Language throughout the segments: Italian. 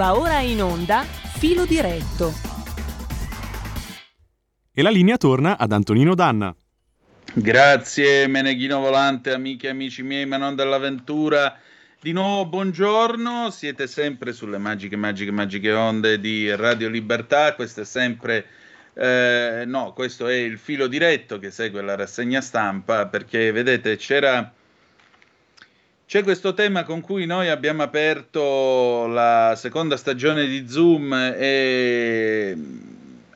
Va ora in onda Filo diretto. E la linea torna ad Antonino Danna. Grazie Meneghino Volante, amiche e amici miei, ma non dell'avventura. Di nuovo buongiorno, siete sempre sulle magiche, magiche, magiche onde di Radio Libertà, questo è sempre, eh, no, questo è il filo diretto che segue la rassegna stampa, perché vedete c'era c'è questo tema con cui noi abbiamo aperto la seconda stagione di Zoom e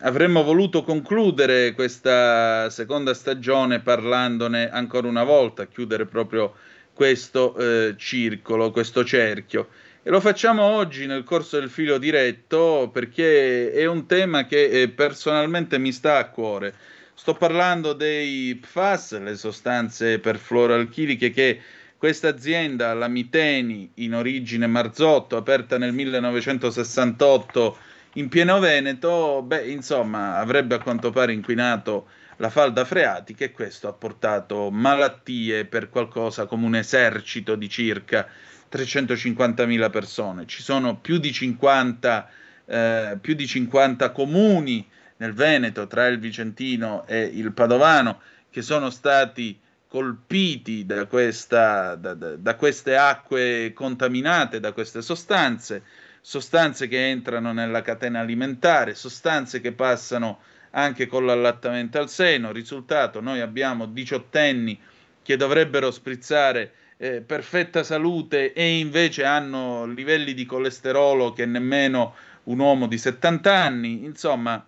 avremmo voluto concludere questa seconda stagione parlandone ancora una volta, chiudere proprio questo eh, circolo, questo cerchio. E lo facciamo oggi nel corso del filo diretto perché è un tema che eh, personalmente mi sta a cuore. Sto parlando dei PFAS, le sostanze perfluoralchiliche che questa azienda, la Miteni, in origine Marzotto, aperta nel 1968 in pieno Veneto, beh, insomma, avrebbe a quanto pare inquinato la falda freatica e questo ha portato malattie per qualcosa come un esercito di circa 350.000 persone. Ci sono più di 50, eh, più di 50 comuni nel Veneto, tra il Vicentino e il Padovano, che sono stati colpiti da, questa, da, da, queste acque contaminate, da queste sostanze, sostanze che entrano nella catena alimentare, sostanze che passano anche con l'allattamento al seno. Risultato, noi abbiamo diciottenni che dovrebbero sprizzare eh, perfetta salute e invece hanno livelli di colesterolo che nemmeno un uomo di 70 anni. Insomma,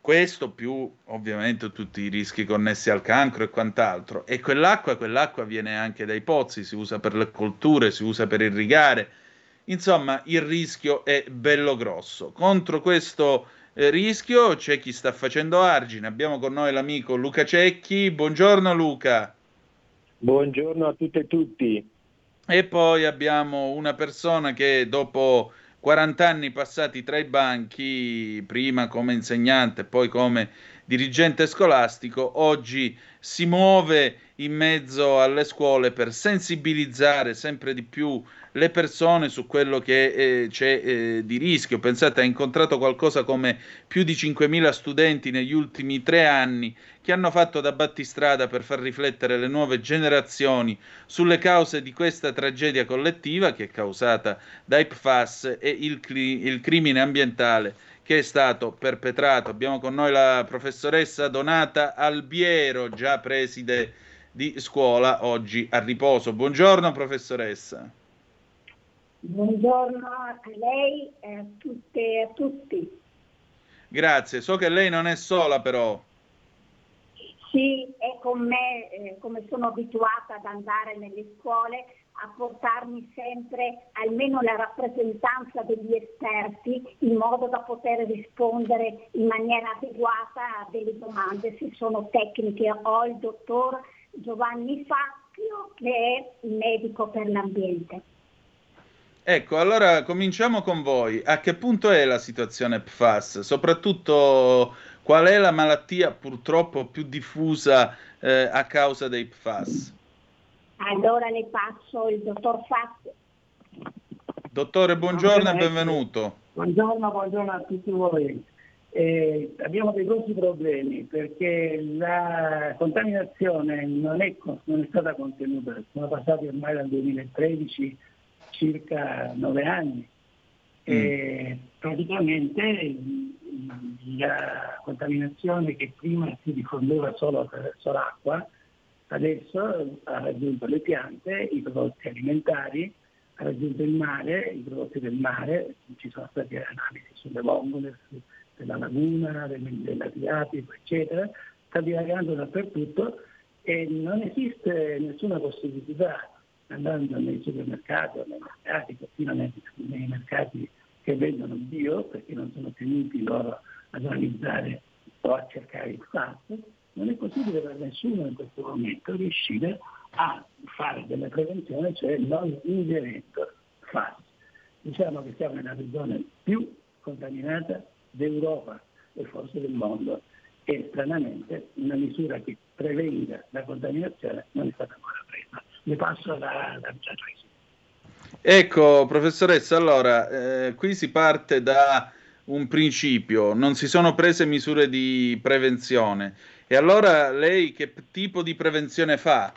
questo più ovviamente tutti i rischi connessi al cancro e quant'altro. E quell'acqua, quell'acqua viene anche dai pozzi, si usa per le colture, si usa per irrigare. Insomma, il rischio è bello grosso. Contro questo eh, rischio c'è chi sta facendo argine. Abbiamo con noi l'amico Luca Cecchi. Buongiorno Luca. Buongiorno a tutte e tutti. E poi abbiamo una persona che dopo 40 anni passati tra i banchi, prima come insegnante, poi come dirigente scolastico, oggi si muove in mezzo alle scuole per sensibilizzare sempre di più le persone su quello che eh, c'è eh, di rischio. Pensate, ha incontrato qualcosa come più di 5.000 studenti negli ultimi tre anni che hanno fatto da battistrada per far riflettere le nuove generazioni sulle cause di questa tragedia collettiva che è causata dai PFAS e il, cri- il crimine ambientale che è stato perpetrato. Abbiamo con noi la professoressa Donata Albiero, già preside di scuola, oggi a riposo. Buongiorno professoressa. Buongiorno a lei e a tutte e a tutti. Grazie, so che lei non è sola però. Sì, è con me, eh, come sono abituata ad andare nelle scuole, a portarmi sempre almeno la rappresentanza degli esperti in modo da poter rispondere in maniera adeguata a delle domande se sono tecniche. Ho il dottor Giovanni Fappio che è medico per l'ambiente. Ecco, allora cominciamo con voi. A che punto è la situazione PFAS? Soprattutto qual è la malattia purtroppo più diffusa eh, a causa dei PFAS? Allora le passo il dottor Fazio. Dottore, buongiorno e benvenuto. Buongiorno, buongiorno a tutti voi. Eh, abbiamo dei grossi problemi perché la contaminazione non è, non è stata contenuta, sono passati ormai dal 2013 circa nove anni. E mm. praticamente la contaminazione che prima si diffondeva solo attraverso l'acqua, adesso ha raggiunto le piante, i prodotti alimentari, ha raggiunto il mare, i prodotti del mare, ci sono state analisi sulle vongole, della laguna, dell'Adriatico, eccetera, sta dilagando dappertutto e non esiste nessuna possibilità andando nei supermercati o nei mercati, perfino nei, nei mercati che vendono bio, perché non sono tenuti loro ad analizzare o a cercare il fatto, non è possibile per nessuno in questo momento riuscire a fare della prevenzione, cioè non ingerendo fast. Diciamo che siamo nella regione più contaminata d'Europa e forse del mondo e stranamente una misura che prevenga la contaminazione non è stata ancora presa. Ne passo la, la. Ecco, professoressa, allora, eh, qui si parte da un principio, non si sono prese misure di prevenzione. E allora lei che tipo di prevenzione fa?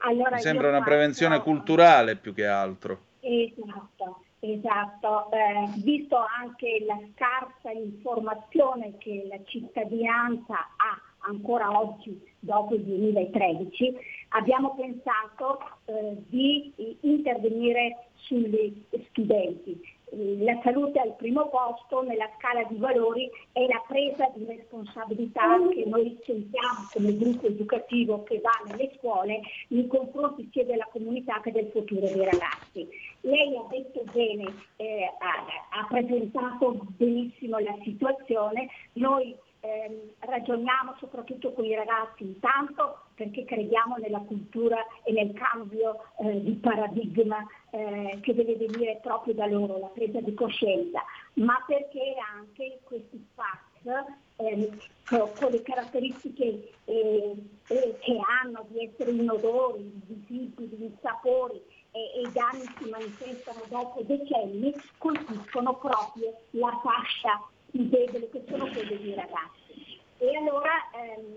Allora, Mi sembra una faccio... prevenzione culturale più che altro. Esatto, esatto. Eh, visto anche la scarsa informazione che la cittadinanza ha ancora oggi, dopo il 2013, abbiamo pensato eh, di intervenire sugli studenti la salute al primo posto nella scala di valori è la presa di responsabilità che noi sentiamo come gruppo educativo che va nelle scuole nei confronti sia della comunità che del futuro dei ragazzi. Lei ha detto bene, eh, ha, ha presentato benissimo la situazione, noi ehm, ragioniamo soprattutto con i ragazzi intanto perché crediamo nella cultura e nel cambio eh, di paradigma eh, che deve venire proprio da loro, la presa di coscienza, ma perché anche questi FAX eh, con le caratteristiche eh, eh, che hanno di essere inodori, visibili, sapori e i danni si manifestano dopo decenni, colpiscono proprio la fascia più debole che sono quelle dei ragazzi. E allora ehm,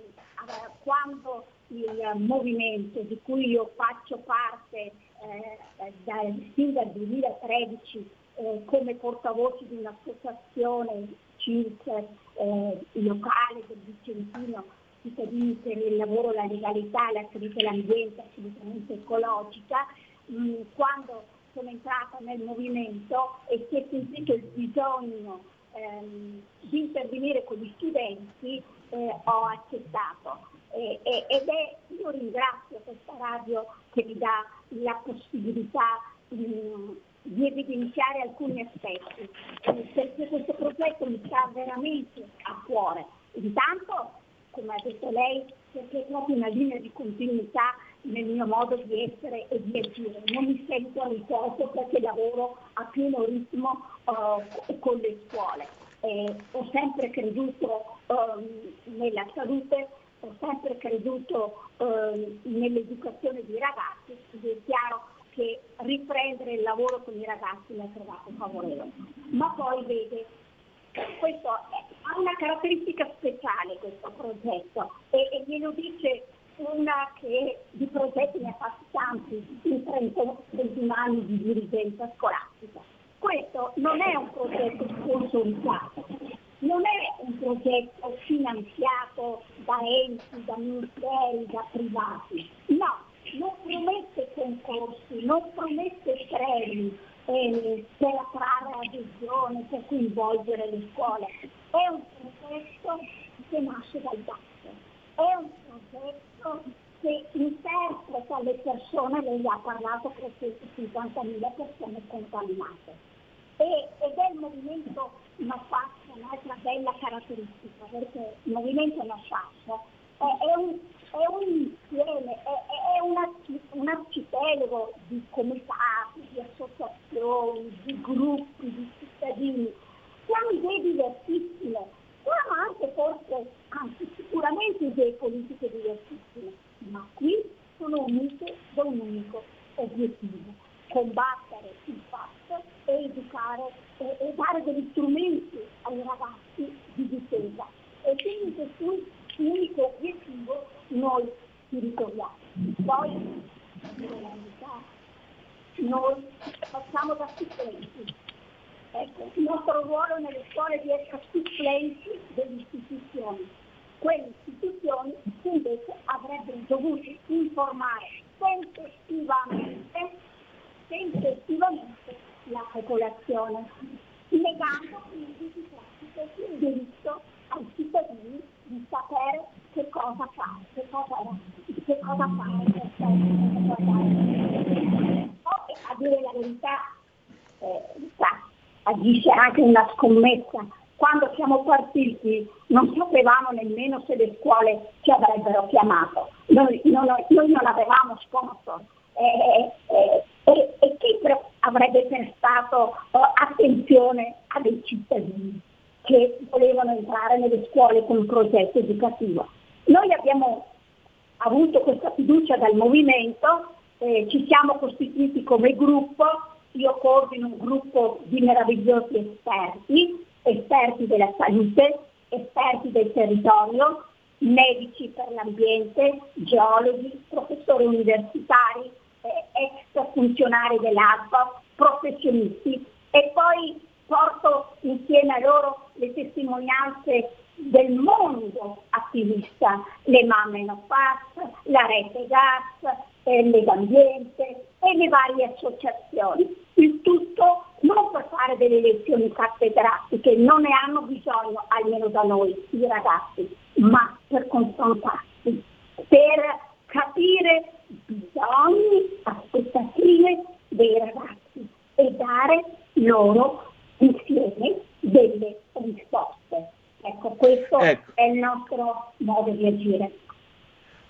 quando il movimento di cui io faccio parte eh, dal, fin dal 2013 eh, come portavoce di un'associazione CIRC eh, locale del Vicentino, cittadini per il lavoro, la legalità, la salute e l'ambiente assolutamente ecologica, mh, quando sono entrata nel movimento e si è sentito il bisogno ehm, di intervenire con gli studenti, eh, ho accettato eh, ed è, io ringrazio questa radio che mi dà la possibilità mh, di evidenziare alcuni aspetti, perché questo progetto mi sta veramente a cuore. Intanto, come ha detto lei, perché è proprio una linea di continuità nel mio modo di essere e di agire. Non mi sento a riposo perché lavoro a pieno ritmo uh, con le scuole. Eh, ho sempre creduto uh, nella salute ho sempre creduto eh, nell'educazione dei ragazzi è chiaro che riprendere il lavoro con i ragazzi mi ha trovato favorevole. Ma poi vede, questo ha una caratteristica speciale questo progetto e, e glielo dice una che di progetti ne ha fatti tanti in 31 anni di dirigenza scolastica. Questo non è un progetto sponsorizzato, non è un progetto finanziato da enti, da ministeri, da privati, no, non promette concorsi, non promette premi eh, per attrarre adesione, per coinvolgere le scuole, è un progetto che nasce dal basso, è un progetto che interpreta le persone, lei ha parlato 350.000 persone contaminate. E, ed è il movimento Massac un'altra bella caratteristica, perché il movimento Massac è, è, un, è un insieme, è, è una, un arcipelago di comitati, di associazioni, di gruppi, di cittadini. Siamo idee diversissime, siamo anche forse, anzi sicuramente idee politiche diversissime, ma qui sono unite da un unico obiettivo, combattere il fatto e educare e, e dare degli strumenti ai ragazzi di difesa. E quindi questo unico obiettivo noi ci ritroviamo. Poi, noi facciamo da supplenti. Ecco, il nostro ruolo nelle scuole è di essere supplenti delle istituzioni. Quelle istituzioni invece avrebbero dovuto informare tempestivamente, tempestivamente la popolazione, negando quindi di pratica il diritto ai cittadini di sapere che cosa fare, che cosa, che cosa fare per Poi, a dire la verità, eh, agisce anche una scommessa. Quando siamo partiti non sapevamo nemmeno se le scuole ci avrebbero chiamato, noi non, noi non avevamo sponsor. Eh, e, e chi avrebbe prestato uh, attenzione a dei cittadini che volevano entrare nelle scuole con un progetto educativo. Noi abbiamo avuto questa fiducia dal movimento eh, ci siamo costituiti come gruppo, io coordino un gruppo di meravigliosi esperti, esperti della salute, esperti del territorio, medici per l'ambiente, geologi, professori universitari, eh, ex funzionari dell'ASPA, professionisti e poi porto insieme a loro le testimonianze del mondo attivista, le mamme no pass, la rete gas, eh, Legambiente e le varie associazioni. Il tutto non per fare delle lezioni cattedrattiche, non ne hanno bisogno, almeno da noi, i ragazzi, ma per confrontarsi, per capire bisogni, aspettative dei ragazzi e dare loro insieme delle risposte. Ecco, questo ecco. è il nostro modo di agire.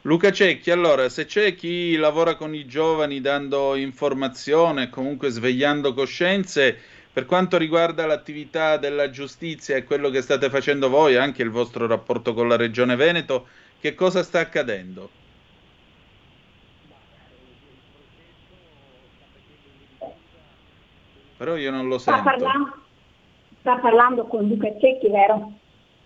Luca Cecchi, allora, se c'è chi lavora con i giovani dando informazione, comunque svegliando coscienze, per quanto riguarda l'attività della giustizia e quello che state facendo voi, anche il vostro rapporto con la Regione Veneto, che cosa sta accadendo? Però io non lo sta sento. Parlando, sta parlando con Luca Cecchi, vero?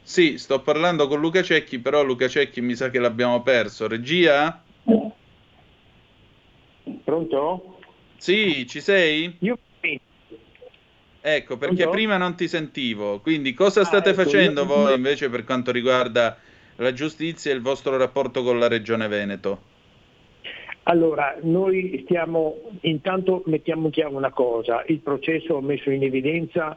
Sì, sto parlando con Luca Cecchi, però Luca Cecchi mi sa che l'abbiamo perso. Regia? Pronto? Sì, ci sei? Io Ecco, perché Pronto? prima non ti sentivo. Quindi cosa state ah, ecco, facendo voi invece per quanto riguarda la giustizia e il vostro rapporto con la Regione Veneto? Allora, noi stiamo, intanto mettiamo in chiaro una cosa, il processo ha messo in evidenza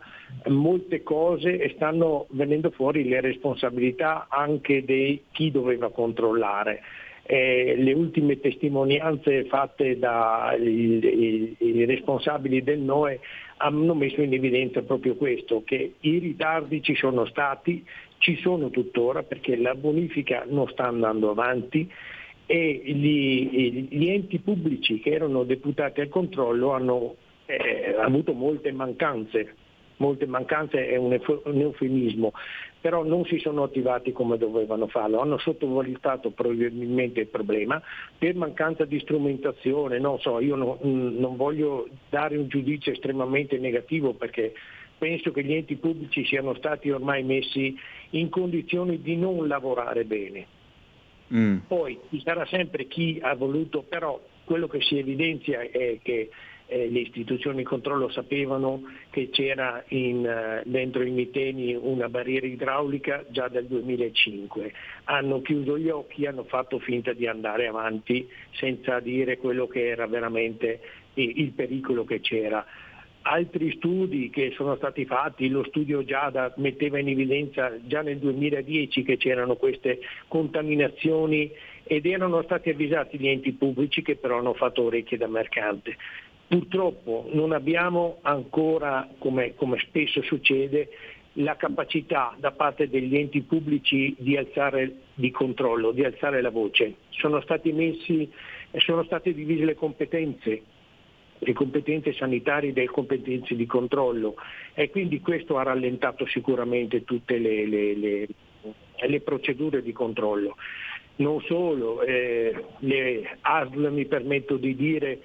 molte cose e stanno venendo fuori le responsabilità anche di chi doveva controllare. Eh, le ultime testimonianze fatte dai responsabili del NOE hanno messo in evidenza proprio questo, che i ritardi ci sono stati, ci sono tuttora perché la bonifica non sta andando avanti e gli, gli enti pubblici che erano deputati al controllo hanno eh, avuto molte mancanze, molte mancanze è un, eufemismo, però non si sono attivati come dovevano farlo, hanno sottovalutato probabilmente il problema per mancanza di strumentazione, non so, io no, non voglio dare un giudizio estremamente negativo perché penso che gli enti pubblici siano stati ormai messi in condizioni di non lavorare bene Mm. Poi ci sarà sempre chi ha voluto, però quello che si evidenzia è che eh, le istituzioni di controllo sapevano che c'era in, uh, dentro i miteni una barriera idraulica già dal 2005. Hanno chiuso gli occhi, hanno fatto finta di andare avanti senza dire quello che era veramente il, il pericolo che c'era altri studi che sono stati fatti, lo studio Giada metteva in evidenza già nel 2010 che c'erano queste contaminazioni ed erano stati avvisati gli enti pubblici che però hanno fatto orecchie da mercante. Purtroppo non abbiamo ancora, come, come spesso succede, la capacità da parte degli enti pubblici di alzare di controllo, di alzare la voce. Sono, messi, sono state divise le competenze le competenze sanitarie e delle competenze di controllo e quindi questo ha rallentato sicuramente tutte le, le, le, le procedure di controllo. Non solo, eh, le ASL mi permetto di dire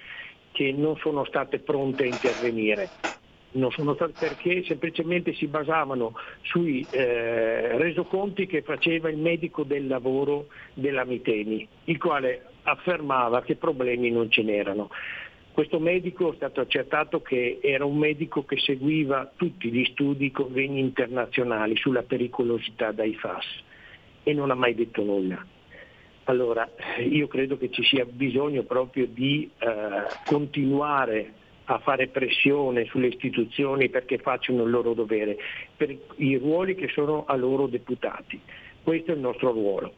che non sono state pronte a intervenire. Non sono state perché semplicemente si basavano sui eh, resoconti che faceva il medico del lavoro della Miteni, il quale affermava che problemi non ce n'erano. Questo medico è stato accertato che era un medico che seguiva tutti gli studi e convegni internazionali sulla pericolosità dai FAS e non ha mai detto nulla. Allora io credo che ci sia bisogno proprio di eh, continuare a fare pressione sulle istituzioni perché facciano il loro dovere, per i ruoli che sono a loro deputati. Questo è il nostro ruolo.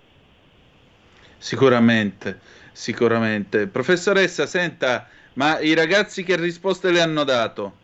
Sicuramente, sicuramente. Professoressa, senta, ma i ragazzi che risposte le hanno dato?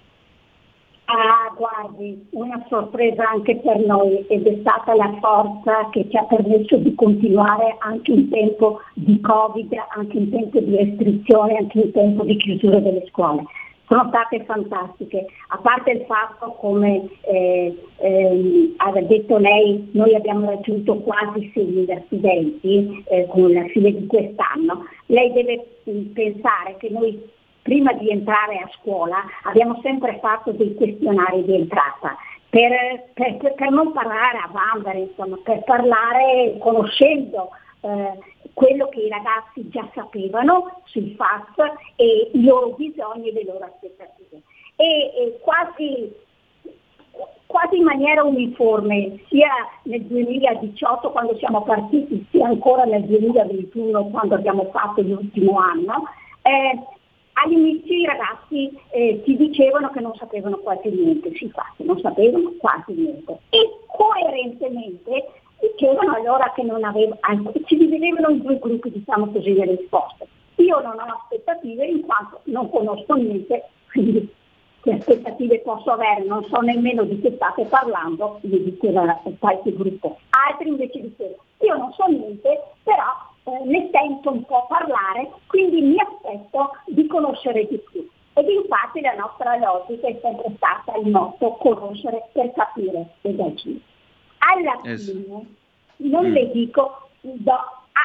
Ah, guardi, una sorpresa anche per noi ed è stata la forza che ci ha permesso di continuare anche in tempo di Covid, anche in tempo di restrizione, anche in tempo di chiusura delle scuole. sono state fantastiche, a parte il fatto come eh, eh, ha detto lei, noi abbiamo raggiunto quasi 6.000 studenti eh, con la fine di quest'anno, lei deve pensare che noi prima di entrare a scuola abbiamo sempre fatto dei questionari di entrata per, per, per non parlare a Vandere, insomma, per parlare conoscendo eh, quello che i ragazzi già sapevano sui FAS e i loro bisogni e le loro aspettative. E, e quasi, quasi, in maniera uniforme, sia nel 2018 quando siamo partiti, sia ancora nel 2021 quando abbiamo fatto l'ultimo anno, eh, all'inizio i ragazzi eh, ci dicevano che non sapevano quasi niente, si fa, non sapevano quasi niente. E coerentemente dicevano allora che non avevano, ci dividevano in due gruppi, diciamo così, le risposte. Io non ho aspettative in quanto non conosco niente, quindi che aspettative posso avere, non so nemmeno di che state parlando, mi diceva qualche gruppo. Altri invece dicevano, io non so niente, però eh, ne sento un po' parlare, quindi mi aspetto di conoscere di più. Ed infatti la nostra logica è sempre stata il motto conoscere per capire ed agire. Alla fine, non mm. le dico, do, a,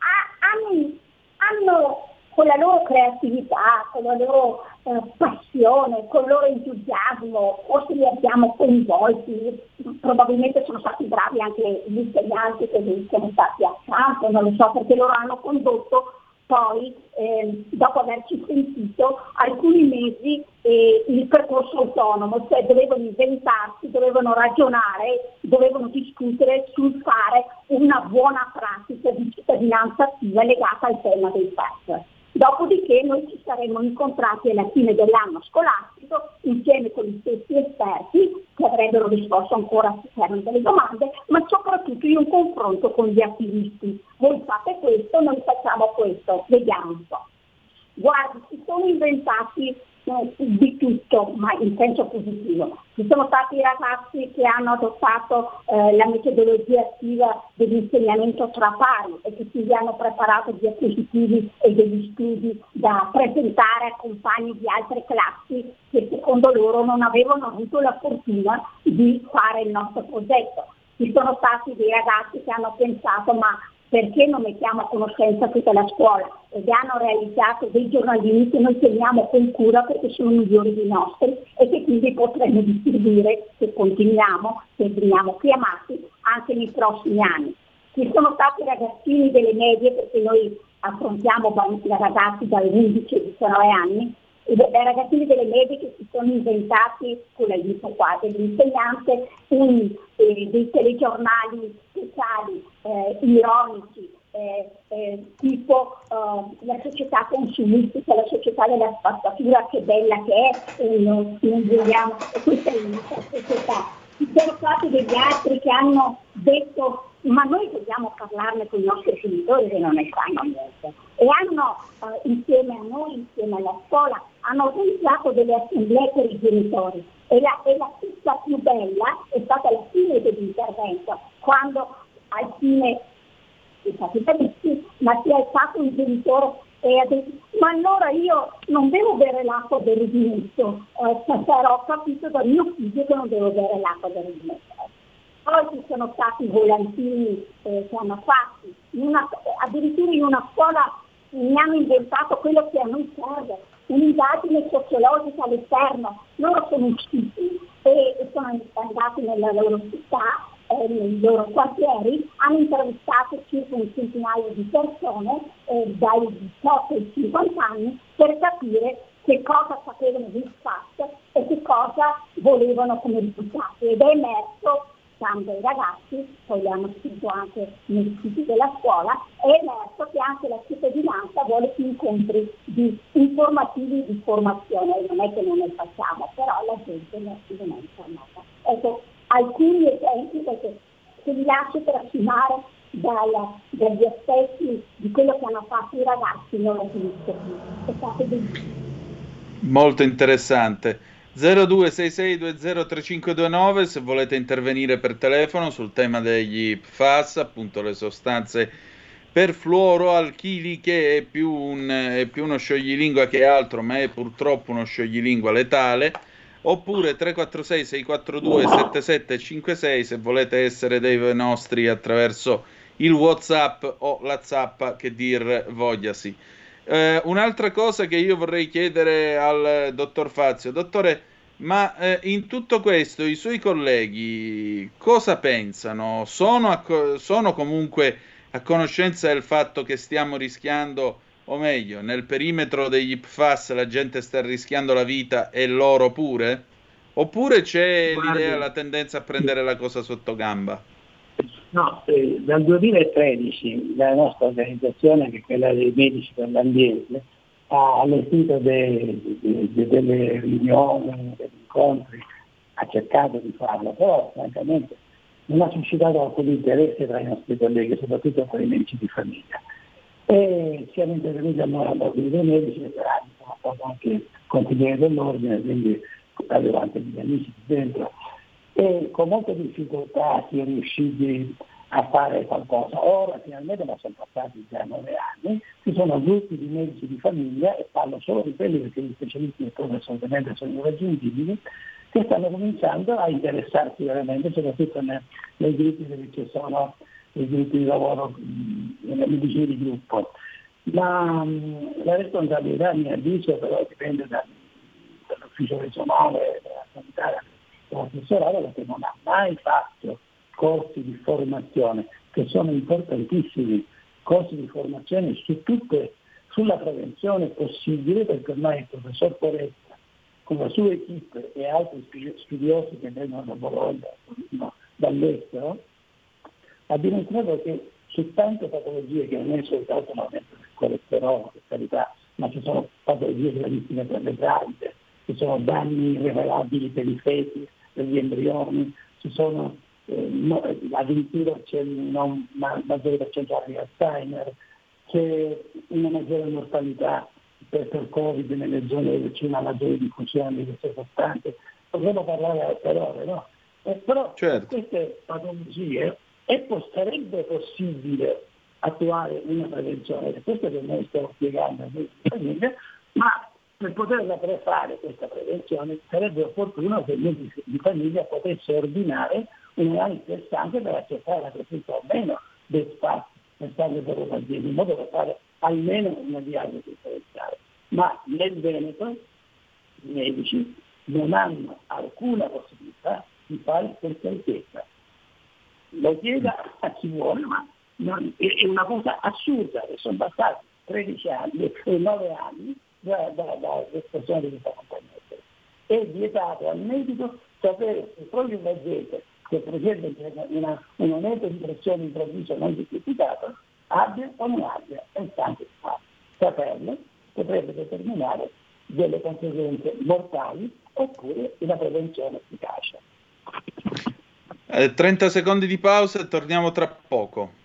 a, hanno, hanno con la loro creatività, con la loro eh, passione, con il loro entusiasmo, forse li abbiamo coinvolti, probabilmente sono stati bravi anche gli insegnanti che sono stati accanto, non lo so, perché loro hanno condotto poi, eh, dopo averci sentito, alcuni mesi eh, il percorso autonomo, cioè dovevano inventarsi, dovevano ragionare, dovevano discutere sul fare una buona pratica di cittadinanza attiva legata al tema dei FAS. Dopodiché noi ci saremmo incontrati alla fine dell'anno scolastico insieme con gli stessi esperti che avrebbero risposto ancora se c'erano delle domande, ma soprattutto in un confronto con gli attivisti. Voi fate questo, noi facciamo questo, vediamo un po'. Guardi, si sono inventati di tutto, ma in senso positivo. Ci sono stati ragazzi che hanno adottato eh, la metodologia attiva dell'insegnamento tra pari e che quindi hanno preparato diapositivi e degli studi da presentare a compagni di altre classi che secondo loro non avevano avuto la fortuna di fare il nostro progetto. Ci sono stati dei ragazzi che hanno pensato ma perché non mettiamo a conoscenza tutta la scuola ed hanno realizzato dei giornalini che noi teniamo con cura perché sono migliori dei nostri e che quindi potremmo distribuire se continuiamo, se veniamo chiamati anche nei prossimi anni. Ci sono stati ragazzini delle medie perché noi affrontiamo ragazzi dai 11 ai 19 anni dai ragazzini delle medie che si sono inventati con l'aiuto qua dell'insegnante un, eh, dei telegiornali speciali eh, ironici eh, eh tipo eh, la società consumistica, la società della spazzatura che bella che è e non, non vogliamo, questa è la nostra società. Ci sono stati degli altri che hanno detto ma noi dobbiamo parlarne con i nostri genitori che non ne sanno niente. E hanno, eh, insieme a noi, insieme alla scuola, hanno organizzato delle assemblee per i genitori. E la, e la pista più bella è stata la fine dell'intervento, quando al fine, stati bellissimi, ma si è alzato un genitore e ma allora io non devo bere l'acqua del rubinetto, eh, stasera ho capito da mio figlio che non devo bere l'acqua del rubinetto poi ci sono stati volantini eh, che hanno fatto, in una, addirittura in una scuola mi hanno inventato quello che a noi serve, un'indagine sociologica all'esterno. Loro sono usciti e sono andati nella loro città, eh, nei loro quartieri, hanno intervistato circa un centinaio di persone eh, dai 18 ai 50 anni per capire che cosa sapevano di FAT e che cosa volevano come risultati ed è emerso quando i ragazzi, poi le hanno scritto anche nei siti della scuola, è emerso che anche la cittadinanza vuole incontri di informativi di formazione, non è che non ne facciamo, però la gente non è informata. Ecco, alcuni esempi perché se vi lascio trascinare dalla, dagli aspetti di quello che hanno fatto i ragazzi non lo finisco più. È stato bellissimo. Molto interessante. 0266203529 se volete intervenire per telefono sul tema degli FAS, appunto le sostanze perfluoroalchiliche è più, un, è più uno scioglilingua che altro, ma è purtroppo uno scioglilingua letale. Oppure 346 642 7756 se volete essere dei nostri attraverso il WhatsApp o la zappa che dir vogliasi. Eh, un'altra cosa che io vorrei chiedere al dottor Fazio, dottore, ma eh, in tutto questo i suoi colleghi cosa pensano? Sono, a, sono comunque a conoscenza del fatto che stiamo rischiando, o meglio, nel perimetro degli PFAS la gente sta rischiando la vita e loro pure? Oppure c'è Guardi, l'idea, la tendenza a prendere la cosa sotto gamba? No, eh, dal 2013 la nostra organizzazione, che è quella dei medici per l'ambiente, ha allestito de, de, de, delle riunioni, degli incontri, ha cercato di farlo, però francamente non ha suscitato alcun interesse tra i nostri colleghi, soprattutto tra i medici di famiglia. E siamo intervenuti a noi dei medici e sono stato anche consigliere dell'ordine, quindi avevo anche degli amici dentro. E con molte difficoltà si è riusciti a fare qualcosa. Ora finalmente, ma sono passati già nove anni, ci sono gruppi di medici di famiglia, e parlo solo di quelli perché gli specialisti di turno assolutamente sono irraggiungibili, che stanno cominciando a interessarsi veramente, soprattutto nei, nei gruppi dove ci sono i gruppi di lavoro, nelle medicine di gruppo. Ma mh, la responsabilità, a mio avviso, però dipende da, dall'ufficio regionale, della sanità, dell'assessorato, perché non ha mai fatto corsi di formazione, che sono importantissimi, corsi di formazione su tutte, sulla prevenzione possibile, perché ormai il professor Poretta con la sua equipe e altri studiosi che vengono da Bologna, no, dall'estero, ha dimostrato che su tante patologie che non è soltanto del colesterolo, per carità, ma ci sono patologie gravissime per le gravide, ci sono danni irreparabili per i feti, per gli embrioni, ci sono eh, no, addirittura c'è una maggiore percentuale di Alzheimer, c'è una maggiore mortalità per, per Covid nelle zone dove c'è una maggiore diffusione di queste sostanze. Potremmo parlare a parole, no? Eh, però certo. queste patologie è, sarebbe possibile attuare una prevenzione, è questo che noi stiamo spiegando a famiglie, ma per poterla fare questa prevenzione sarebbe opportuno che il medico di famiglia potesse ordinare un'analisi del sangue per accertare la presenza o meno del spazio nel sangue per le pazienti, in modo da fare almeno una diagnosi differenziale. Ma nel Veneto i medici non hanno alcuna possibilità di fare questa richiesta. Lo chieda a chi vuole, ma non, è una cosa assurda che sono passati 13 anni e 9 anni da, da, da l'espressione di questa compagnia. È vietato al medico sapere se proprio il paziente che presenta una, un aumento di pressione improvviso non giustificato abbia o non abbia sangue fatto. Saperlo potrebbe determinare delle conseguenze mortali oppure una prevenzione efficace. Eh, 30 secondi di pausa e torniamo tra poco.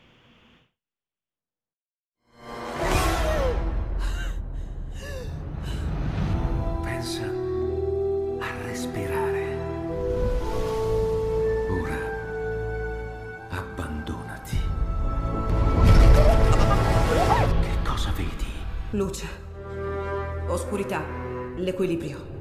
Luce. Oscurità. L'equilibrio.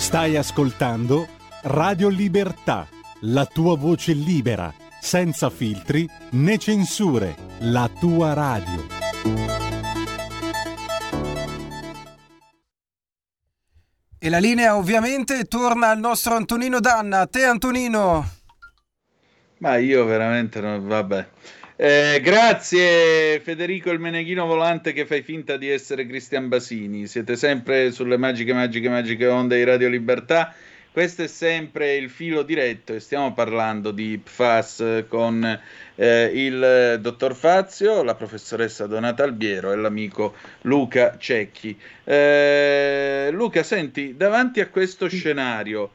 Stai ascoltando Radio Libertà, la tua voce libera, senza filtri né censure, la tua radio. E la linea ovviamente torna al nostro Antonino Danna. A te Antonino. Ma io veramente non... vabbè. Eh, grazie Federico il Meneghino Volante che fai finta di essere Cristian Basini. Siete sempre sulle magiche, magiche, magiche onde di Radio Libertà. questo è sempre il filo diretto e stiamo parlando di PFAS con eh, il dottor Fazio, la professoressa Donata Albiero e l'amico Luca Cecchi. Eh, Luca, senti, davanti a questo scenario,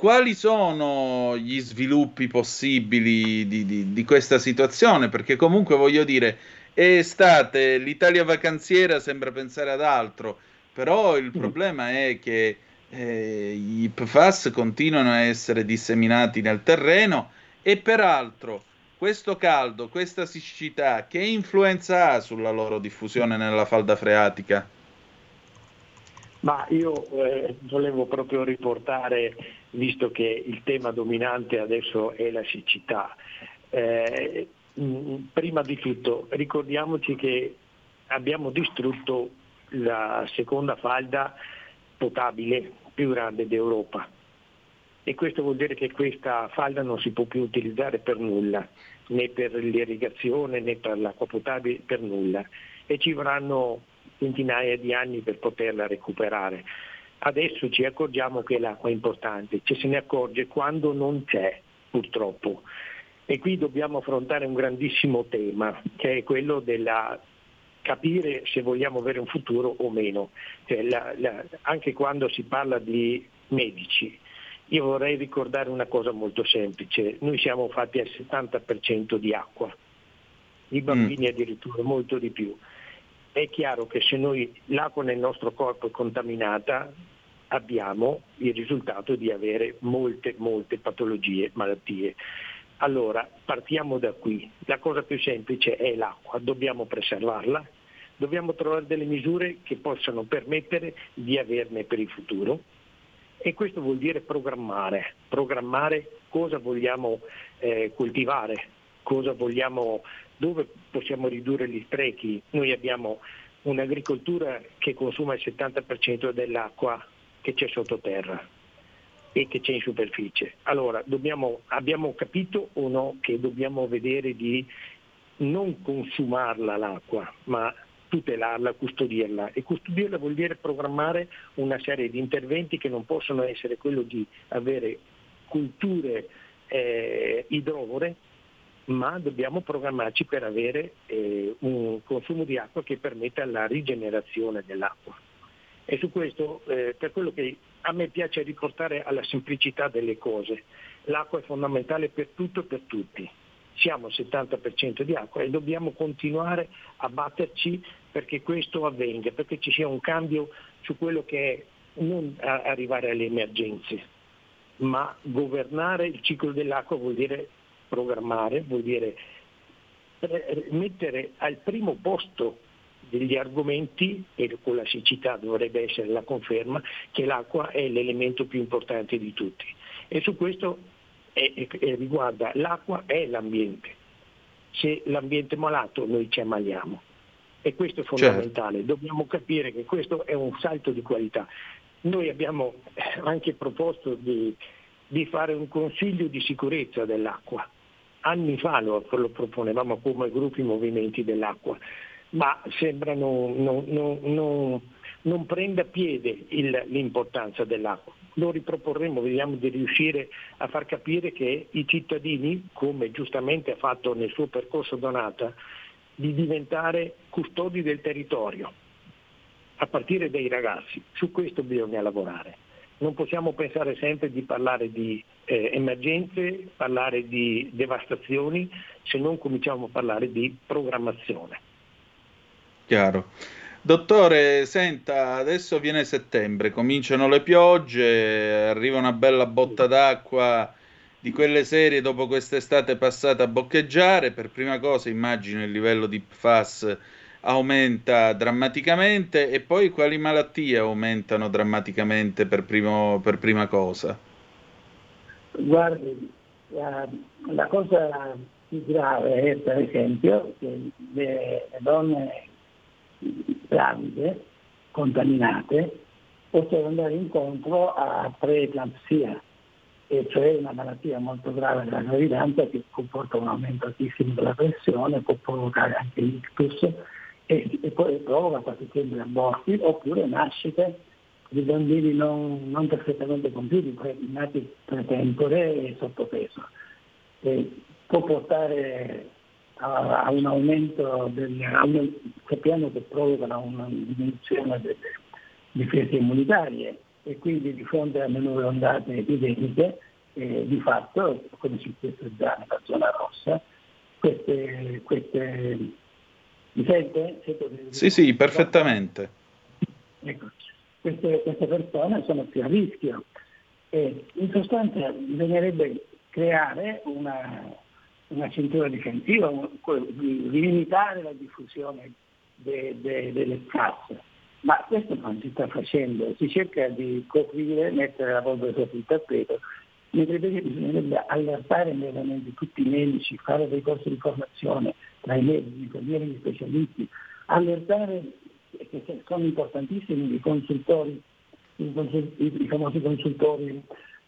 quali sono gli sviluppi possibili di, di, di questa situazione? Perché comunque voglio dire, è estate, l'Italia vacanziera sembra pensare ad altro, però il problema è che eh, i PFAS continuano a essere disseminati nel terreno e peraltro questo caldo, questa siccità, che influenza ha sulla loro diffusione nella falda freatica? Ma io eh, volevo proprio riportare, visto che il tema dominante adesso è la siccità, eh, prima di tutto ricordiamoci che abbiamo distrutto la seconda falda potabile più grande d'Europa. E questo vuol dire che questa falda non si può più utilizzare per nulla, né per l'irrigazione né per l'acqua potabile, per nulla. E ci vorranno centinaia di anni per poterla recuperare. Adesso ci accorgiamo che l'acqua è importante, ci se ne accorge quando non c'è purtroppo. E qui dobbiamo affrontare un grandissimo tema, che è quello della capire se vogliamo avere un futuro o meno. Cioè, la, la, anche quando si parla di medici, io vorrei ricordare una cosa molto semplice, noi siamo fatti al 70% di acqua, i bambini mm. addirittura molto di più. È chiaro che se noi l'acqua nel nostro corpo è contaminata abbiamo il risultato di avere molte, molte patologie, malattie. Allora, partiamo da qui. La cosa più semplice è l'acqua, dobbiamo preservarla, dobbiamo trovare delle misure che possano permettere di averne per il futuro e questo vuol dire programmare, programmare cosa vogliamo eh, coltivare, cosa vogliamo, dove possiamo ridurre gli sprechi. Noi abbiamo un'agricoltura che consuma il 70% dell'acqua che c'è sottoterra e che c'è in superficie. Allora, dobbiamo, abbiamo capito o no che dobbiamo vedere di non consumarla l'acqua, ma tutelarla, custodirla e custodirla vuol dire programmare una serie di interventi che non possono essere quello di avere culture eh, idrovore, ma dobbiamo programmarci per avere eh, un consumo di acqua che permetta la rigenerazione dell'acqua. E su questo, eh, per quello che a me piace riportare alla semplicità delle cose, l'acqua è fondamentale per tutto e per tutti siamo al 70% di acqua e dobbiamo continuare a batterci perché questo avvenga, perché ci sia un cambio su quello che è non arrivare alle emergenze, ma governare il ciclo dell'acqua vuol dire programmare, vuol dire eh, mettere al primo posto degli argomenti, e con la siccità dovrebbe essere la conferma, che l'acqua è l'elemento più importante di tutti. E su questo e, e riguarda l'acqua e l'ambiente. Se l'ambiente è malato noi ci ammaliamo e questo è certo. fondamentale. Certo. Dobbiamo capire che questo è un salto di qualità. Noi abbiamo anche proposto di, di fare un consiglio di sicurezza dell'acqua. Anni fa lo, lo proponevamo come gruppi movimenti dell'acqua, ma sembra non, non, non, non prenda piede il, l'importanza dell'acqua lo riproporremo, vediamo di riuscire a far capire che i cittadini, come giustamente ha fatto nel suo percorso Donata, di diventare custodi del territorio, a partire dai ragazzi. Su questo bisogna lavorare. Non possiamo pensare sempre di parlare di eh, emergenze, parlare di devastazioni, se non cominciamo a parlare di programmazione. Chiaro. Dottore, senta, adesso viene settembre, cominciano le piogge, arriva una bella botta d'acqua di quelle serie dopo quest'estate passata a boccheggiare. Per prima cosa immagino il livello di PFAS aumenta drammaticamente e poi quali malattie aumentano drammaticamente per, primo, per prima cosa? Guardi, la, la, cosa più grave è per esempio che le donne gravide, contaminate, possono andare incontro a preeclampsia, e cioè una malattia molto grave della gravidanza che comporta un aumento altissimo della pressione, può provocare anche l'ictus e, e poi provoca quasi sempre aborti oppure nascite di bambini non, non perfettamente compiuti, nati pre tempore e sottopeso. E può portare a, a un aumento del, a un, sappiamo che provocano una diminuzione delle difese immunitarie e quindi di fronte a nuove ondate epidemiche eh, di fatto, come successo già nella zona rossa, queste, queste mi sente? Sì, sì, perfettamente. Ecco, queste, queste, persone sono più a rischio e in sostanza bisognerebbe creare una, una cintura difensiva, limitare la diffusione de, de, delle casse. Ma questo non si sta facendo, si cerca di coprire, mettere la polvere sotto il tappeto, mentre invece bisognerebbe allertare immediatamente tutti i medici, fare dei corsi di formazione tra i medici, infermieri, gli specialisti, allertare che sono importantissimi i consultori, i, i famosi consultori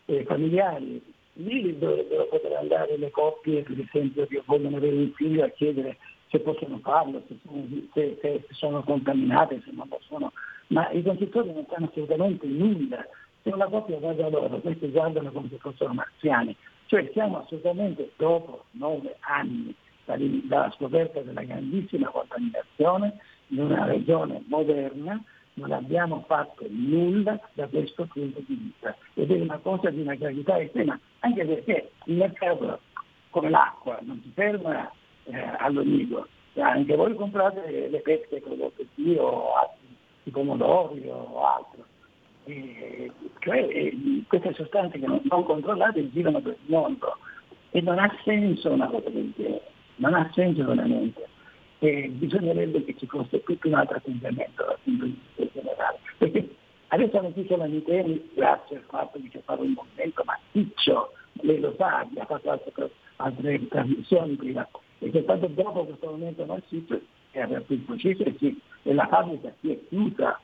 eh, familiari, lì dovrebbero poter andare le coppie, per esempio, che vogliono avere un figlio a chiedere se possono farlo, se sono, se, se sono contaminate, se non lo sono. Ma i consultori non fanno assolutamente nulla. Se una coppia va da loro, questi guardano come se fossero marziani. Cioè siamo assolutamente dopo nove anni dalla scoperta della grandissima contaminazione in una regione moderna non abbiamo fatto nulla da questo punto di vista. Ed è una cosa di una gravità estrema, anche perché il mercato come l'acqua non si ferma eh, all'onido, anche voi comprate le pesche prodotte qui o altri, i pomodori o altro. E, cioè queste sostanze che non, non controllate girano per il mondo. E non ha senso una cosa del genere, non ha senso veramente e bisognerebbe che ci fosse tutto un altro atteggiamento dal punto di vista generale. Perché adesso non ci sono Miteni, grazie al fatto che c'è stato un movimento massiccio, lei lo sa, ha fatto altre, altre trasmissioni prima, e che stato dopo questo movimento massiccio è aperto il processo e, si, e la fabbrica si è chiusa.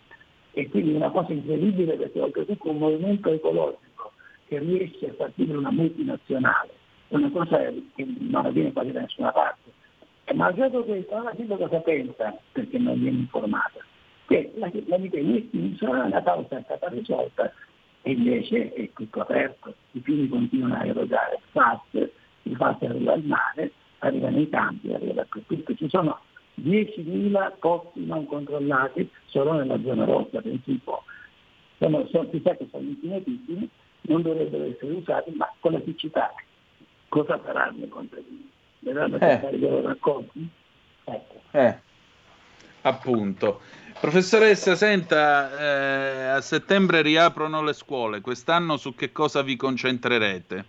E quindi una cosa incredibile perché oltretutto un movimento ecologico che riesce a partire una multinazionale una cosa che non avviene quasi da nessuna parte malgrado questo la gente cosa pensa, perché non viene informata, che la, la sarà la causa è stata risolta e invece è tutto aperto, i figli continuano a erogare FAS, il FAS arriva al mare, arriva nei campi, arriva dappertutto. Ci sono 10.000 posti non controllati solo nella zona rossa, pensi un po'. Sono, sono, si sa che sono infinitissimi, non dovrebbero essere usati, ma con la siccità cosa faranno i contadini? Verranno a eh. i loro racconti. Ecco. Eh, appunto. Professoressa, senta, eh, a settembre riaprono le scuole, quest'anno su che cosa vi concentrerete?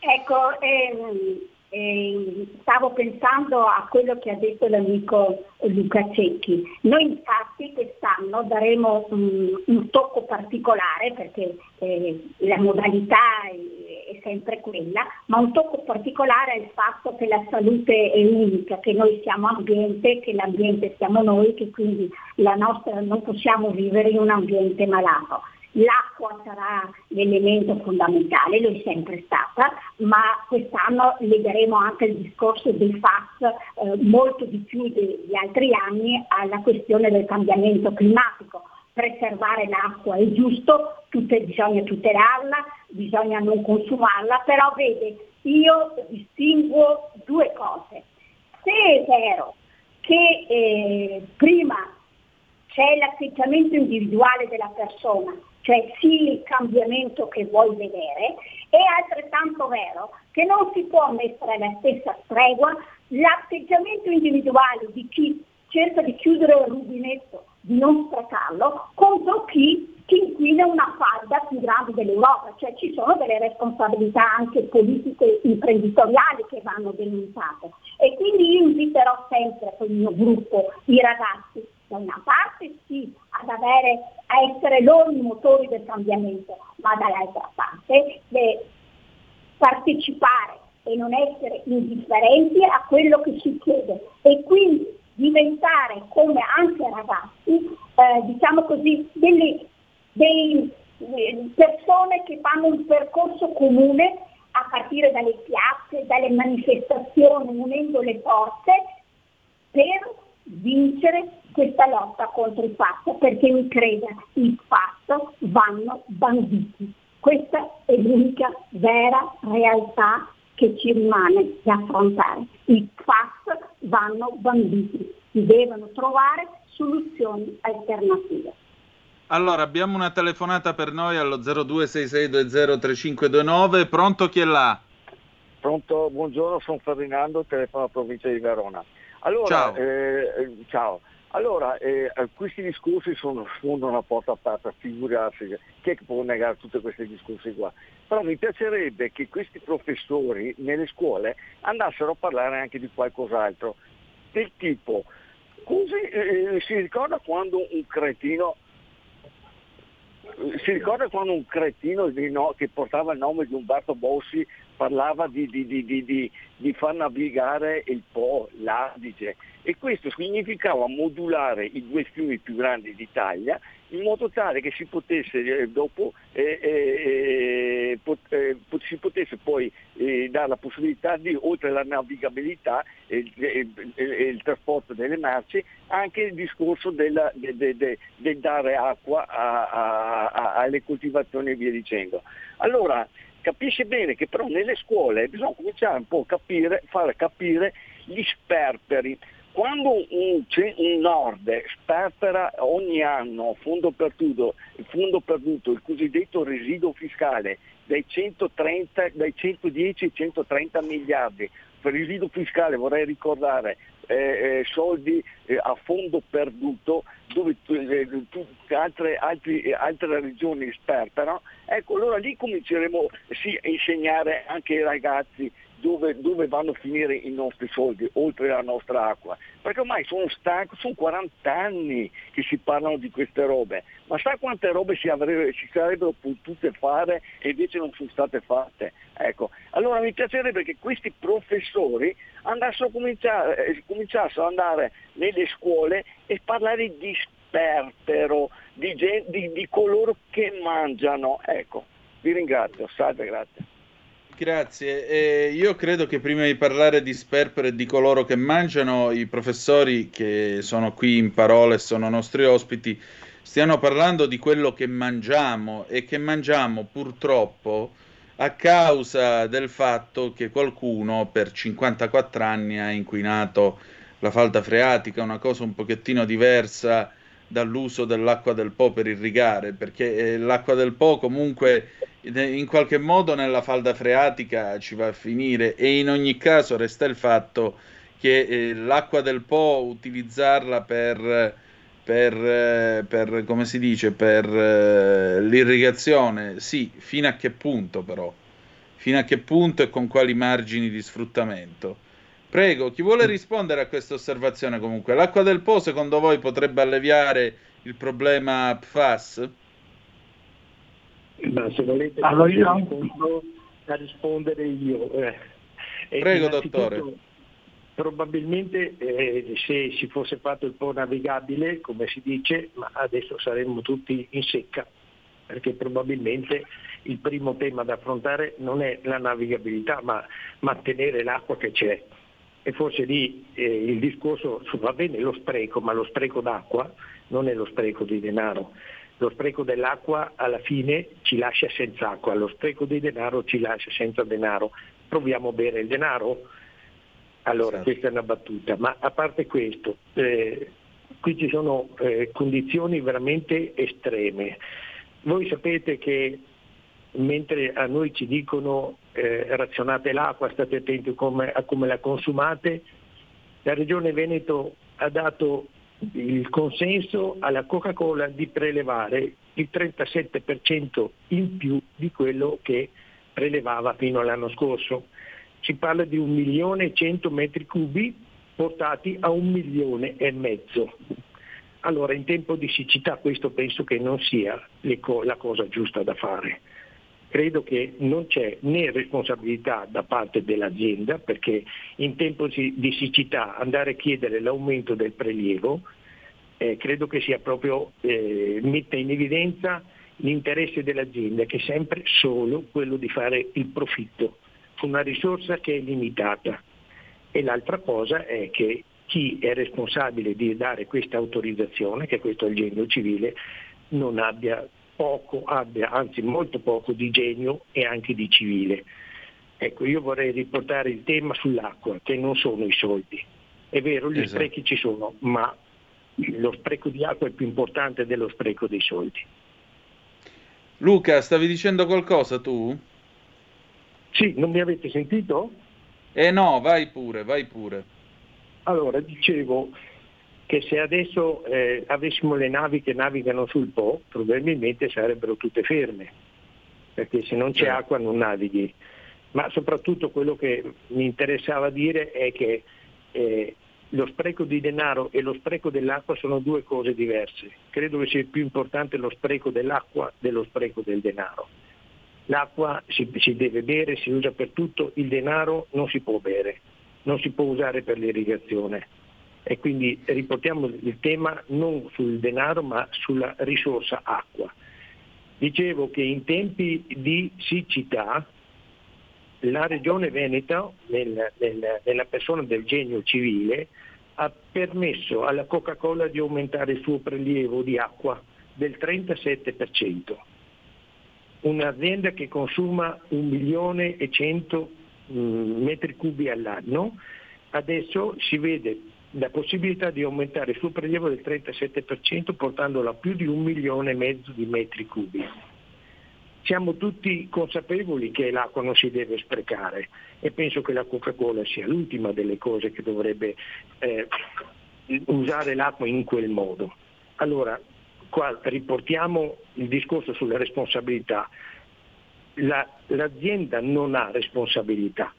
Ecco, ehm, eh, stavo pensando a quello che ha detto l'amico Luca Cecchi. Noi infatti quest'anno daremo um, un tocco particolare perché eh, la modalità è, è, sempre quella, ma un tocco particolare è il fatto che la salute è unica, che noi siamo ambiente, che l'ambiente siamo noi, che quindi nostra, non possiamo vivere in un ambiente malato. L'acqua sarà l'elemento fondamentale, lo è sempre stata, ma quest'anno legheremo anche il discorso dei FAS eh, molto di più degli altri anni alla questione del cambiamento climatico. Preservare l'acqua è giusto, tutte, bisogna tutelarla, bisogna non consumarla, però vede, io distinguo due cose. Se è vero che eh, prima c'è l'atteggiamento individuale della persona, cioè sì il cambiamento che vuoi vedere, è altrettanto vero che non si può mettere alla stessa stregua l'atteggiamento individuale di chi cerca di chiudere il rubinetto, di non sprecarlo, contro chi, chi inquina una falda più grande dell'Europa, cioè ci sono delle responsabilità anche politiche e imprenditoriali che vanno denunciate. E quindi io inviterò sempre con il mio gruppo i ragazzi da una parte sì ad avere, a essere loro i motori del cambiamento, ma dall'altra parte partecipare e non essere indifferenti a quello che si chiede e quindi diventare come anche ragazzi, eh, diciamo così, delle, dei, persone che fanno un percorso comune a partire dalle piazze, dalle manifestazioni, unendo le forze per vincere questa lotta contro il FAS, perché mi creda, i FAS vanno banditi. Questa è l'unica vera realtà che ci rimane da affrontare. I FAS vanno banditi, si devono trovare soluzioni alternative. Allora, abbiamo una telefonata per noi allo 0266203529. Pronto chi è là? Pronto, buongiorno, sono Ferdinando, telefono alla provincia di Verona. Allora, Ciao. eh, ciao. Allora, eh, questi discorsi sono, sono una porta aperta, figurarsi, chi è che può negare tutti questi discorsi qua? Però mi piacerebbe che questi professori nelle scuole andassero a parlare anche di qualcos'altro, del tipo, così, eh, si ricorda quando un cretino si ricorda quando un cretino no- che portava il nome di Umberto Bossi parlava di- di- di- di far navigare il Po, l'Adige. E questo significava modulare i due fiumi più grandi d'Italia in modo tale che si potesse eh, dopo eh, eh, eh, pot- eh, pot- si potesse poi eh, dare la possibilità di oltre alla navigabilità e il, trasporto delle merci anche il discorso della- de- de- de- del dare acqua a- a- a- alle coltivazioni e via dicendo. Allora capisce bene che però nelle scuole bisogna cominciare un po' a capire, fare capire gli sperperi. Quando un, un nord sperpera ogni anno fondo perduto, fondo perduto, il cosiddetto residuo fiscale dai, 130, dai 110 ai 130 miliardi, residuo fiscale vorrei ricordare eh, eh, soldi eh, a fondo perduto dove eh, tu- altre, eh, altre regioni sperperano, ecco allora lì cominceremo sì, a insegnare anche ai ragazzi dove, dove vanno a finire i nostri soldi, oltre alla nostra acqua. Perché ormai sono stanco, sono 40 anni che si parlano di queste robe, ma sa quante robe si, avrebbe- si sarebbero potute fare e invece non sono state fatte? Ecco, allora mi piacerebbe che questi professori andassero eh, cominciassero ad andare nelle scuole e parlare di sperpero, di, di- di coloro che mangiano. Ecco, vi ringrazio, salve, grazie. Grazie. Eh, io credo che prima di parlare di sperpero e di coloro che mangiano, i professori che sono qui in parole e sono nostri ospiti stiano parlando di quello che mangiamo e che mangiamo purtroppo a causa del fatto che qualcuno per 54 anni ha inquinato la falda freatica, una cosa un pochettino diversa dall'uso dell'acqua del Po per irrigare, perché eh, l'acqua del Po comunque eh, in qualche modo nella falda freatica ci va a finire e in ogni caso resta il fatto che eh, l'acqua del Po utilizzarla per, per, per, come si dice, per l'irrigazione, sì, fino a che punto però? Fino a che punto e con quali margini di sfruttamento? Prego, chi vuole rispondere a questa osservazione comunque? L'acqua del Po secondo voi potrebbe alleviare il problema PFAS? Ma se volete Allora, io- rispondo a rispondere io. eh. Prego, dottore. Probabilmente eh, se si fosse fatto il po' navigabile, come si dice, ma adesso saremmo tutti in secca, perché probabilmente il primo tema da affrontare non è la navigabilità, ma mantenere l'acqua che c'è. E forse lì eh, il discorso va bene lo spreco, ma lo spreco d'acqua non è lo spreco di denaro. Lo spreco dell'acqua alla fine ci lascia senza acqua, lo spreco di denaro ci lascia senza denaro. Proviamo a bere il denaro? Allora, questa è una battuta, ma a parte questo, eh, qui ci sono eh, condizioni veramente estreme. Voi sapete che mentre a noi ci dicono eh, razionate l'acqua, state attenti come- a come la consumate, la Regione Veneto ha dato il consenso alla Coca-Cola di prelevare il 37% in più di quello che prelevava fino all'anno scorso. Si parla di un milione e cento metri cubi portati a un milione e mezzo. Allora in tempo di siccità questo penso che non sia la cosa giusta da fare. Credo che non c'è né responsabilità da parte dell'azienda perché in tempo di siccità andare a chiedere l'aumento del prelievo eh, credo che sia proprio eh, metta in evidenza l'interesse dell'azienda che è sempre solo quello di fare il profitto con una risorsa che è limitata. E l'altra cosa è che chi è responsabile di dare questa autorizzazione, che questo è il genio civile, non abbia poco, abbia anzi molto poco di genio e anche di civile. Ecco, io vorrei riportare il tema sull'acqua, che non sono i soldi. È vero, gli Esatto. sprechi ci sono, ma lo spreco di acqua è più importante dello spreco dei soldi. Luca, stavi dicendo qualcosa tu? Sì, non mi avete sentito? Eh no, vai pure, vai pure. Allora, dicevo che se adesso eh, avessimo le navi che navigano sul Po, probabilmente sarebbero tutte ferme, perché se non c'è acqua non navighi. Ma soprattutto quello che mi interessava dire è che eh, lo spreco di denaro e lo spreco dell'acqua sono due cose diverse. Credo che sia più importante lo spreco dell'acqua dello spreco del denaro. L'acqua si, si deve bere, si usa per tutto, il denaro non si può bere, non si può usare per l'irrigazione. E quindi riportiamo il tema non sul denaro ma sulla risorsa acqua. Dicevo che in tempi di siccità la regione Veneto, nel- nel- nella persona del genio civile, ha permesso alla Coca-Cola di aumentare il suo prelievo di acqua del 37%. Un'azienda che consuma un milione e cento mm, metri cubi all'anno, adesso si vede la possibilità di aumentare il suo prelievo del 37% portandolo a più di un milione e mezzo di metri cubi. Siamo tutti consapevoli che l'acqua non si deve sprecare e penso che la Coca-Cola sia l'ultima delle cose che dovrebbe eh, usare l'acqua in quel modo. Allora, qua riportiamo il discorso sulle responsabilità. La- l'azienda non ha responsabilità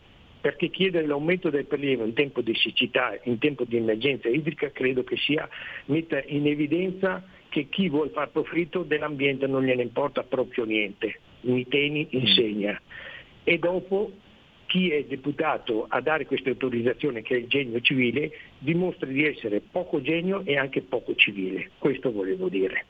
perché chiedere l'aumento del prelievo in tempo di siccità, in tempo di emergenza idrica, credo che sia metta in evidenza che chi vuole far profitto dell'ambiente non gliene importa proprio niente. Miteni insegna. E dopo chi è deputato a dare questa autorizzazione, che è il genio civile, dimostra di essere poco genio e anche poco civile. Questo volevo dire.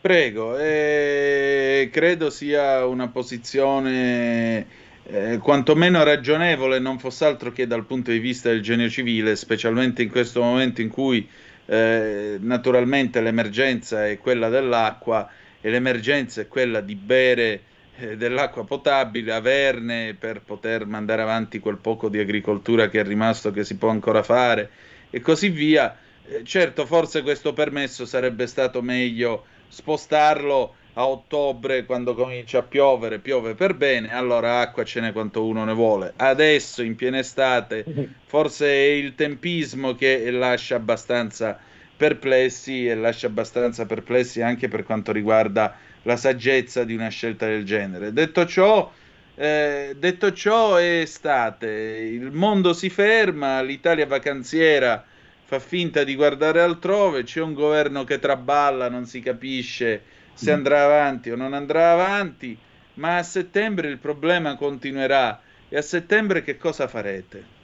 Prego, eh, credo sia una posizione eh, quantomeno ragionevole, non fosse altro che dal punto di vista del genio civile, specialmente in questo momento in cui eh, naturalmente l'emergenza è quella dell'acqua e l'emergenza è quella di bere eh, dell'acqua potabile, averne per poter mandare avanti quel poco di agricoltura che è rimasto, che si può ancora fare e così via. Eh, certo, forse questo permesso sarebbe stato meglio spostarlo a ottobre quando comincia a piovere, piove per bene, allora acqua ce n'è quanto uno ne vuole. Adesso in piena estate forse è il tempismo che lascia abbastanza perplessi e lascia abbastanza perplessi anche per quanto riguarda la saggezza di una scelta del genere. Detto ciò, eh, detto ciò è estate, il mondo si ferma, l'Italia vacanziera fa finta di guardare altrove, c'è un governo che traballa, non si capisce se andrà avanti o non andrà avanti, ma a settembre il problema continuerà. E a settembre che cosa farete?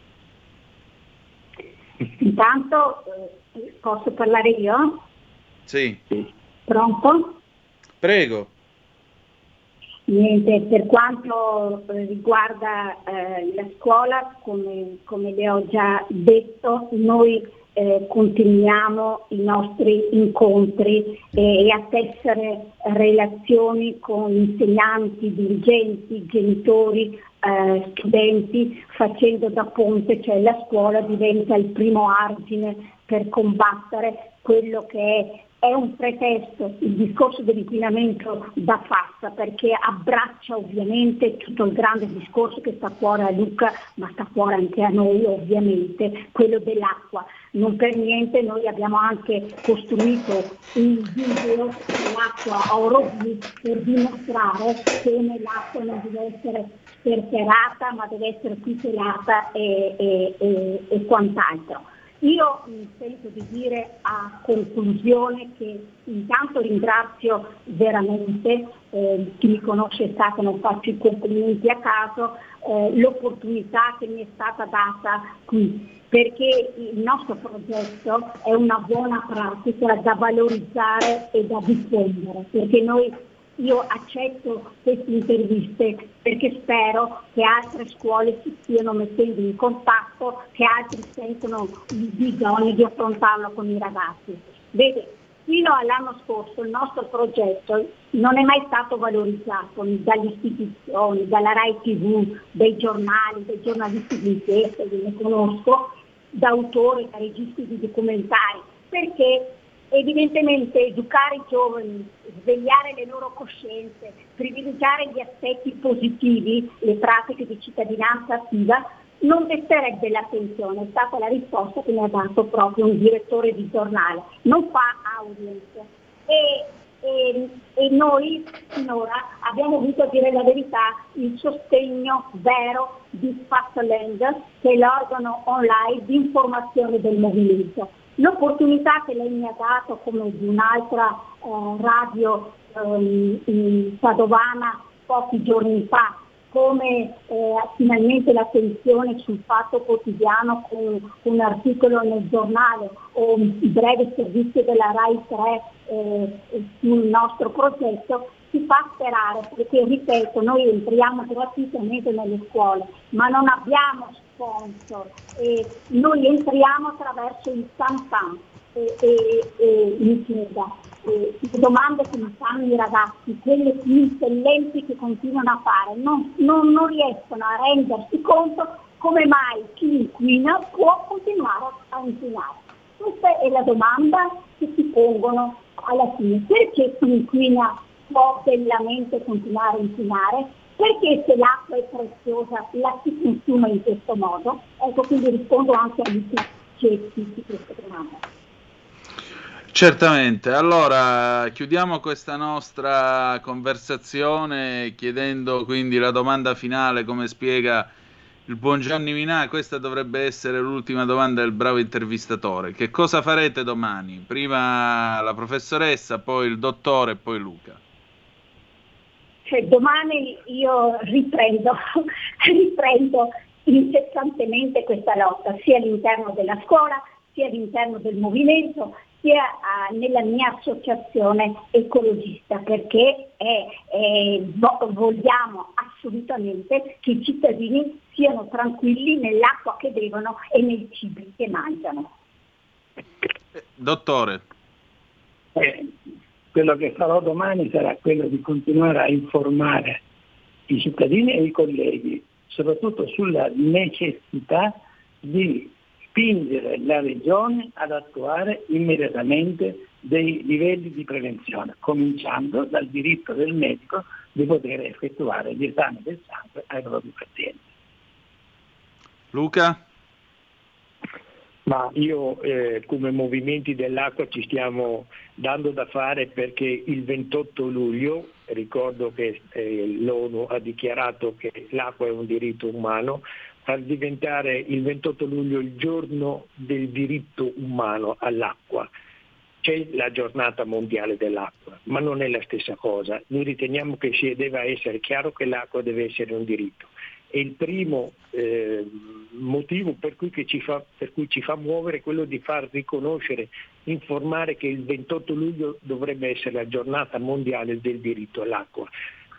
Intanto eh, posso parlare io? Sì, Pronto? prego. Niente, per quanto eh, riguarda eh, la scuola, come, come le ho già detto, noi eh, continuiamo i nostri incontri e, e a tessere relazioni con insegnanti, dirigenti, genitori, eh, studenti, facendo da ponte, cioè la scuola diventa il primo argine per combattere quello che è è un pretesto il discorso dell'inquinamento da fassa perché abbraccia ovviamente tutto il grande discorso che sta a cuore a Luca ma sta a cuore anche a noi ovviamente, quello dell'acqua. Non per niente noi abbiamo anche costruito un video dell'acqua a Orobi per dimostrare come l'acqua non deve essere sperperata ma deve essere tutelata e, e- e- e quant'altro. Io mi sento di dire a conclusione che intanto ringrazio veramente, eh, chi mi conosce sa che non faccio i complimenti a caso, eh, l'opportunità che mi è stata data qui, perché il nostro progetto è una buona pratica da valorizzare e da diffondere, perché noi io accetto queste interviste perché spero che altre scuole si stiano mettendo in contatto, che altri sentono il bisogno di affrontarlo con i ragazzi. Vede, fino all'anno scorso il nostro progetto non è mai stato valorizzato dalle istituzioni, dalla RAI TV, dai giornali, dai giornalisti di inchiesta, che ne conosco, da autori, da registi di documentari, perché evidentemente educare i giovani, svegliare le loro coscienze, privilegiare gli aspetti positivi, le pratiche di cittadinanza attiva, non desterebbe l'attenzione, è stata la risposta che mi ha dato proprio un direttore di giornale, non fa audience. E, e, e noi finora abbiamo avuto a dire la verità il sostegno vero di Fastland, che è l'organo online di informazione del movimento. L'opportunità che lei mi ha dato come di un'altra eh, radio eh, in Padovana pochi giorni fa, come eh, finalmente l'attenzione sul fatto quotidiano con, un articolo nel giornale o un breve servizio della RAI 3 eh, sul nostro progetto, ci fa sperare perché ripeto noi entriamo gratuitamente nelle scuole ma non abbiamo sponsor e noi entriamo attraverso il Santan e, e, e in chiesa. E le domande che mi fanno i ragazzi, quelle più eccellenti che continuano a fare, non, non, non riescono a rendersi conto come mai chi inquina può continuare a inquinare. Questa è la domanda che si pongono alla fine. Perché chi inquina può bellamente continuare a inquinare? Perché se l'acqua è preziosa la si consuma in questo modo? Ecco, quindi rispondo anche agli suggetti di questa domanda. Certamente, allora chiudiamo questa nostra conversazione chiedendo quindi la domanda finale, come spiega il buon Gianni Minà, questa dovrebbe essere l'ultima domanda del bravo intervistatore. Che cosa farete domani? Prima la professoressa, poi il dottore poi Luca cioè domani io riprendo, riprendo incessantemente questa lotta, sia all'interno della scuola, sia all'interno del movimento, sia uh, nella mia associazione ecologista, perché è, è, vogliamo assolutamente che i cittadini siano tranquilli nell'acqua che bevono e nei cibi che mangiano. Dottore. Eh, quello che farò domani sarà quello di continuare a informare i cittadini e i colleghi, soprattutto sulla necessità di spingere la Regione ad attuare immediatamente dei livelli di prevenzione, cominciando dal diritto del medico di poter effettuare gli esami del sangue ai propri pazienti. Luca? Ma io eh, come movimenti dell'acqua ci stiamo dando da fare perché il 28 luglio, ricordo che eh, l'ONU ha dichiarato che l'acqua è un diritto umano, far diventare il 28 luglio il giorno del diritto umano all'acqua. C'è la giornata mondiale dell'acqua, ma non è la stessa cosa. Noi riteniamo che sia, deve essere chiaro che l'acqua deve essere un diritto e il primo eh, motivo per cui, ci fa, per cui ci fa muovere è quello di far riconoscere, informare che il 28 luglio dovrebbe essere la giornata mondiale del diritto all'acqua.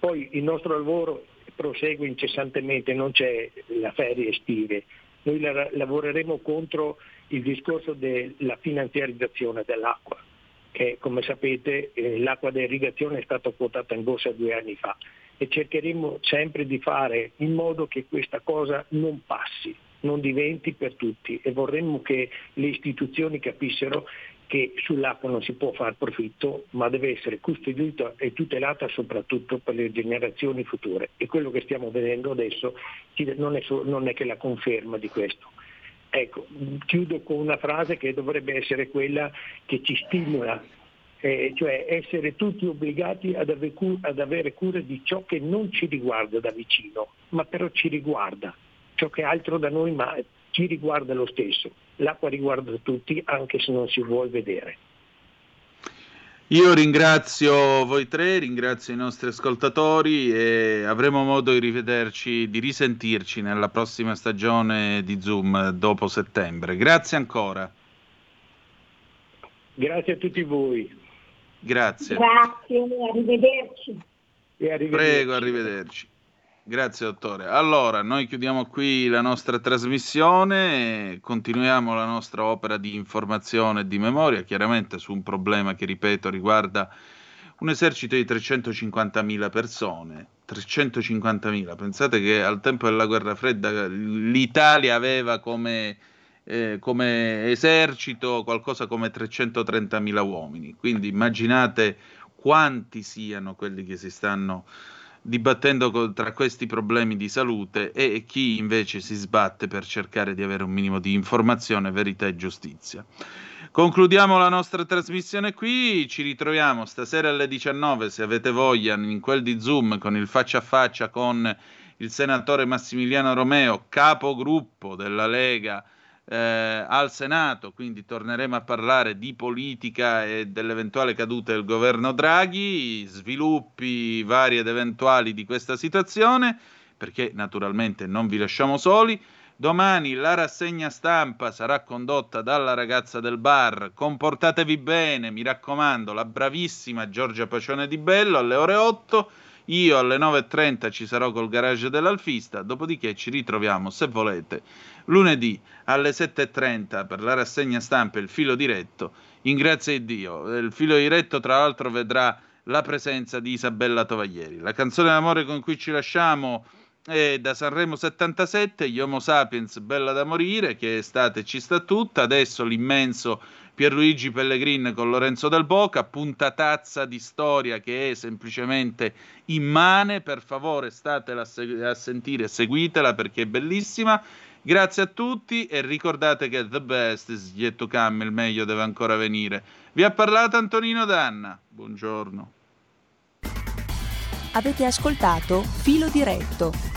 Poi il nostro lavoro prosegue incessantemente, non c'è la ferie estive. Noi la, lavoreremo contro il discorso della finanziarizzazione dell'acqua, che come sapete eh, l'acqua da irrigazione è stata quotata in borsa due anni fa e cercheremo sempre di fare in modo che questa cosa non passi, non diventi per tutti e vorremmo che le istituzioni capissero che sull'acqua non si può fare profitto, ma deve essere custodita e tutelata soprattutto per le generazioni future. E quello che stiamo vedendo adesso non è, so, non è che la conferma di questo. Ecco, chiudo con una frase che dovrebbe essere quella che ci stimola eh, cioè essere tutti obbligati ad, ave ad avere cura di ciò che non ci riguarda da vicino, ma però ci riguarda, ciò che è altro da noi ma ci riguarda lo stesso. L'acqua riguarda tutti anche se non si vuole vedere. Io ringrazio voi tre, ringrazio i nostri ascoltatori e avremo modo di rivederci, di risentirci nella prossima stagione di Zoom dopo settembre. Grazie ancora. Grazie a tutti voi. Grazie. Grazie, arrivederci. E arrivederci. Prego, arrivederci. Grazie dottore. Allora, noi chiudiamo qui la nostra trasmissione continuiamo la nostra opera di informazione e di memoria, chiaramente su un problema che, ripeto, riguarda un esercito di 350.000 persone. 350.000, pensate che al tempo della guerra fredda l'Italia aveva come, eh, come esercito qualcosa come 330.000 uomini, quindi immaginate quanti siano quelli che si stanno dibattendo tra questi problemi di salute e chi invece si sbatte per cercare di avere un minimo di informazione, verità e giustizia. Concludiamo la nostra trasmissione qui, ci ritroviamo stasera alle 19 se avete voglia in quel di Zoom con il faccia a faccia con il senatore Massimiliano Romeo, capogruppo della Lega eh, al Senato, quindi torneremo a parlare di politica e dell'eventuale caduta del governo Draghi, sviluppi vari ed eventuali di questa situazione, perché naturalmente non vi lasciamo soli. Domani la rassegna stampa sarà condotta dalla ragazza del bar. Comportatevi bene, mi raccomando, la bravissima Giorgia Pacione di Bello alle ore 8. Io alle 9.30 ci sarò col garage dell'Alfista, dopodiché ci ritroviamo, se volete, lunedì alle 7.30 per la rassegna stampa Il filo diretto. In grazia di Dio, il filo diretto tra l'altro vedrà la presenza di Isabella Tovaglieri. La canzone d'amore con cui ci lasciamo è da Sanremo 77, Gli Homo Sapiens, Bella da morire, che estate ci sta tutta, adesso l'immenso Pierluigi Pellegrin con Lorenzo Del Boca, puntatazza di storia che è semplicemente immane, per favore statela a sentire, seguitela perché è bellissima Grazie a tutti e ricordate che the best is yet to come, il meglio deve ancora venire. Vi ha parlato Antonino Danna. Buongiorno. Avete ascoltato Filo Diretto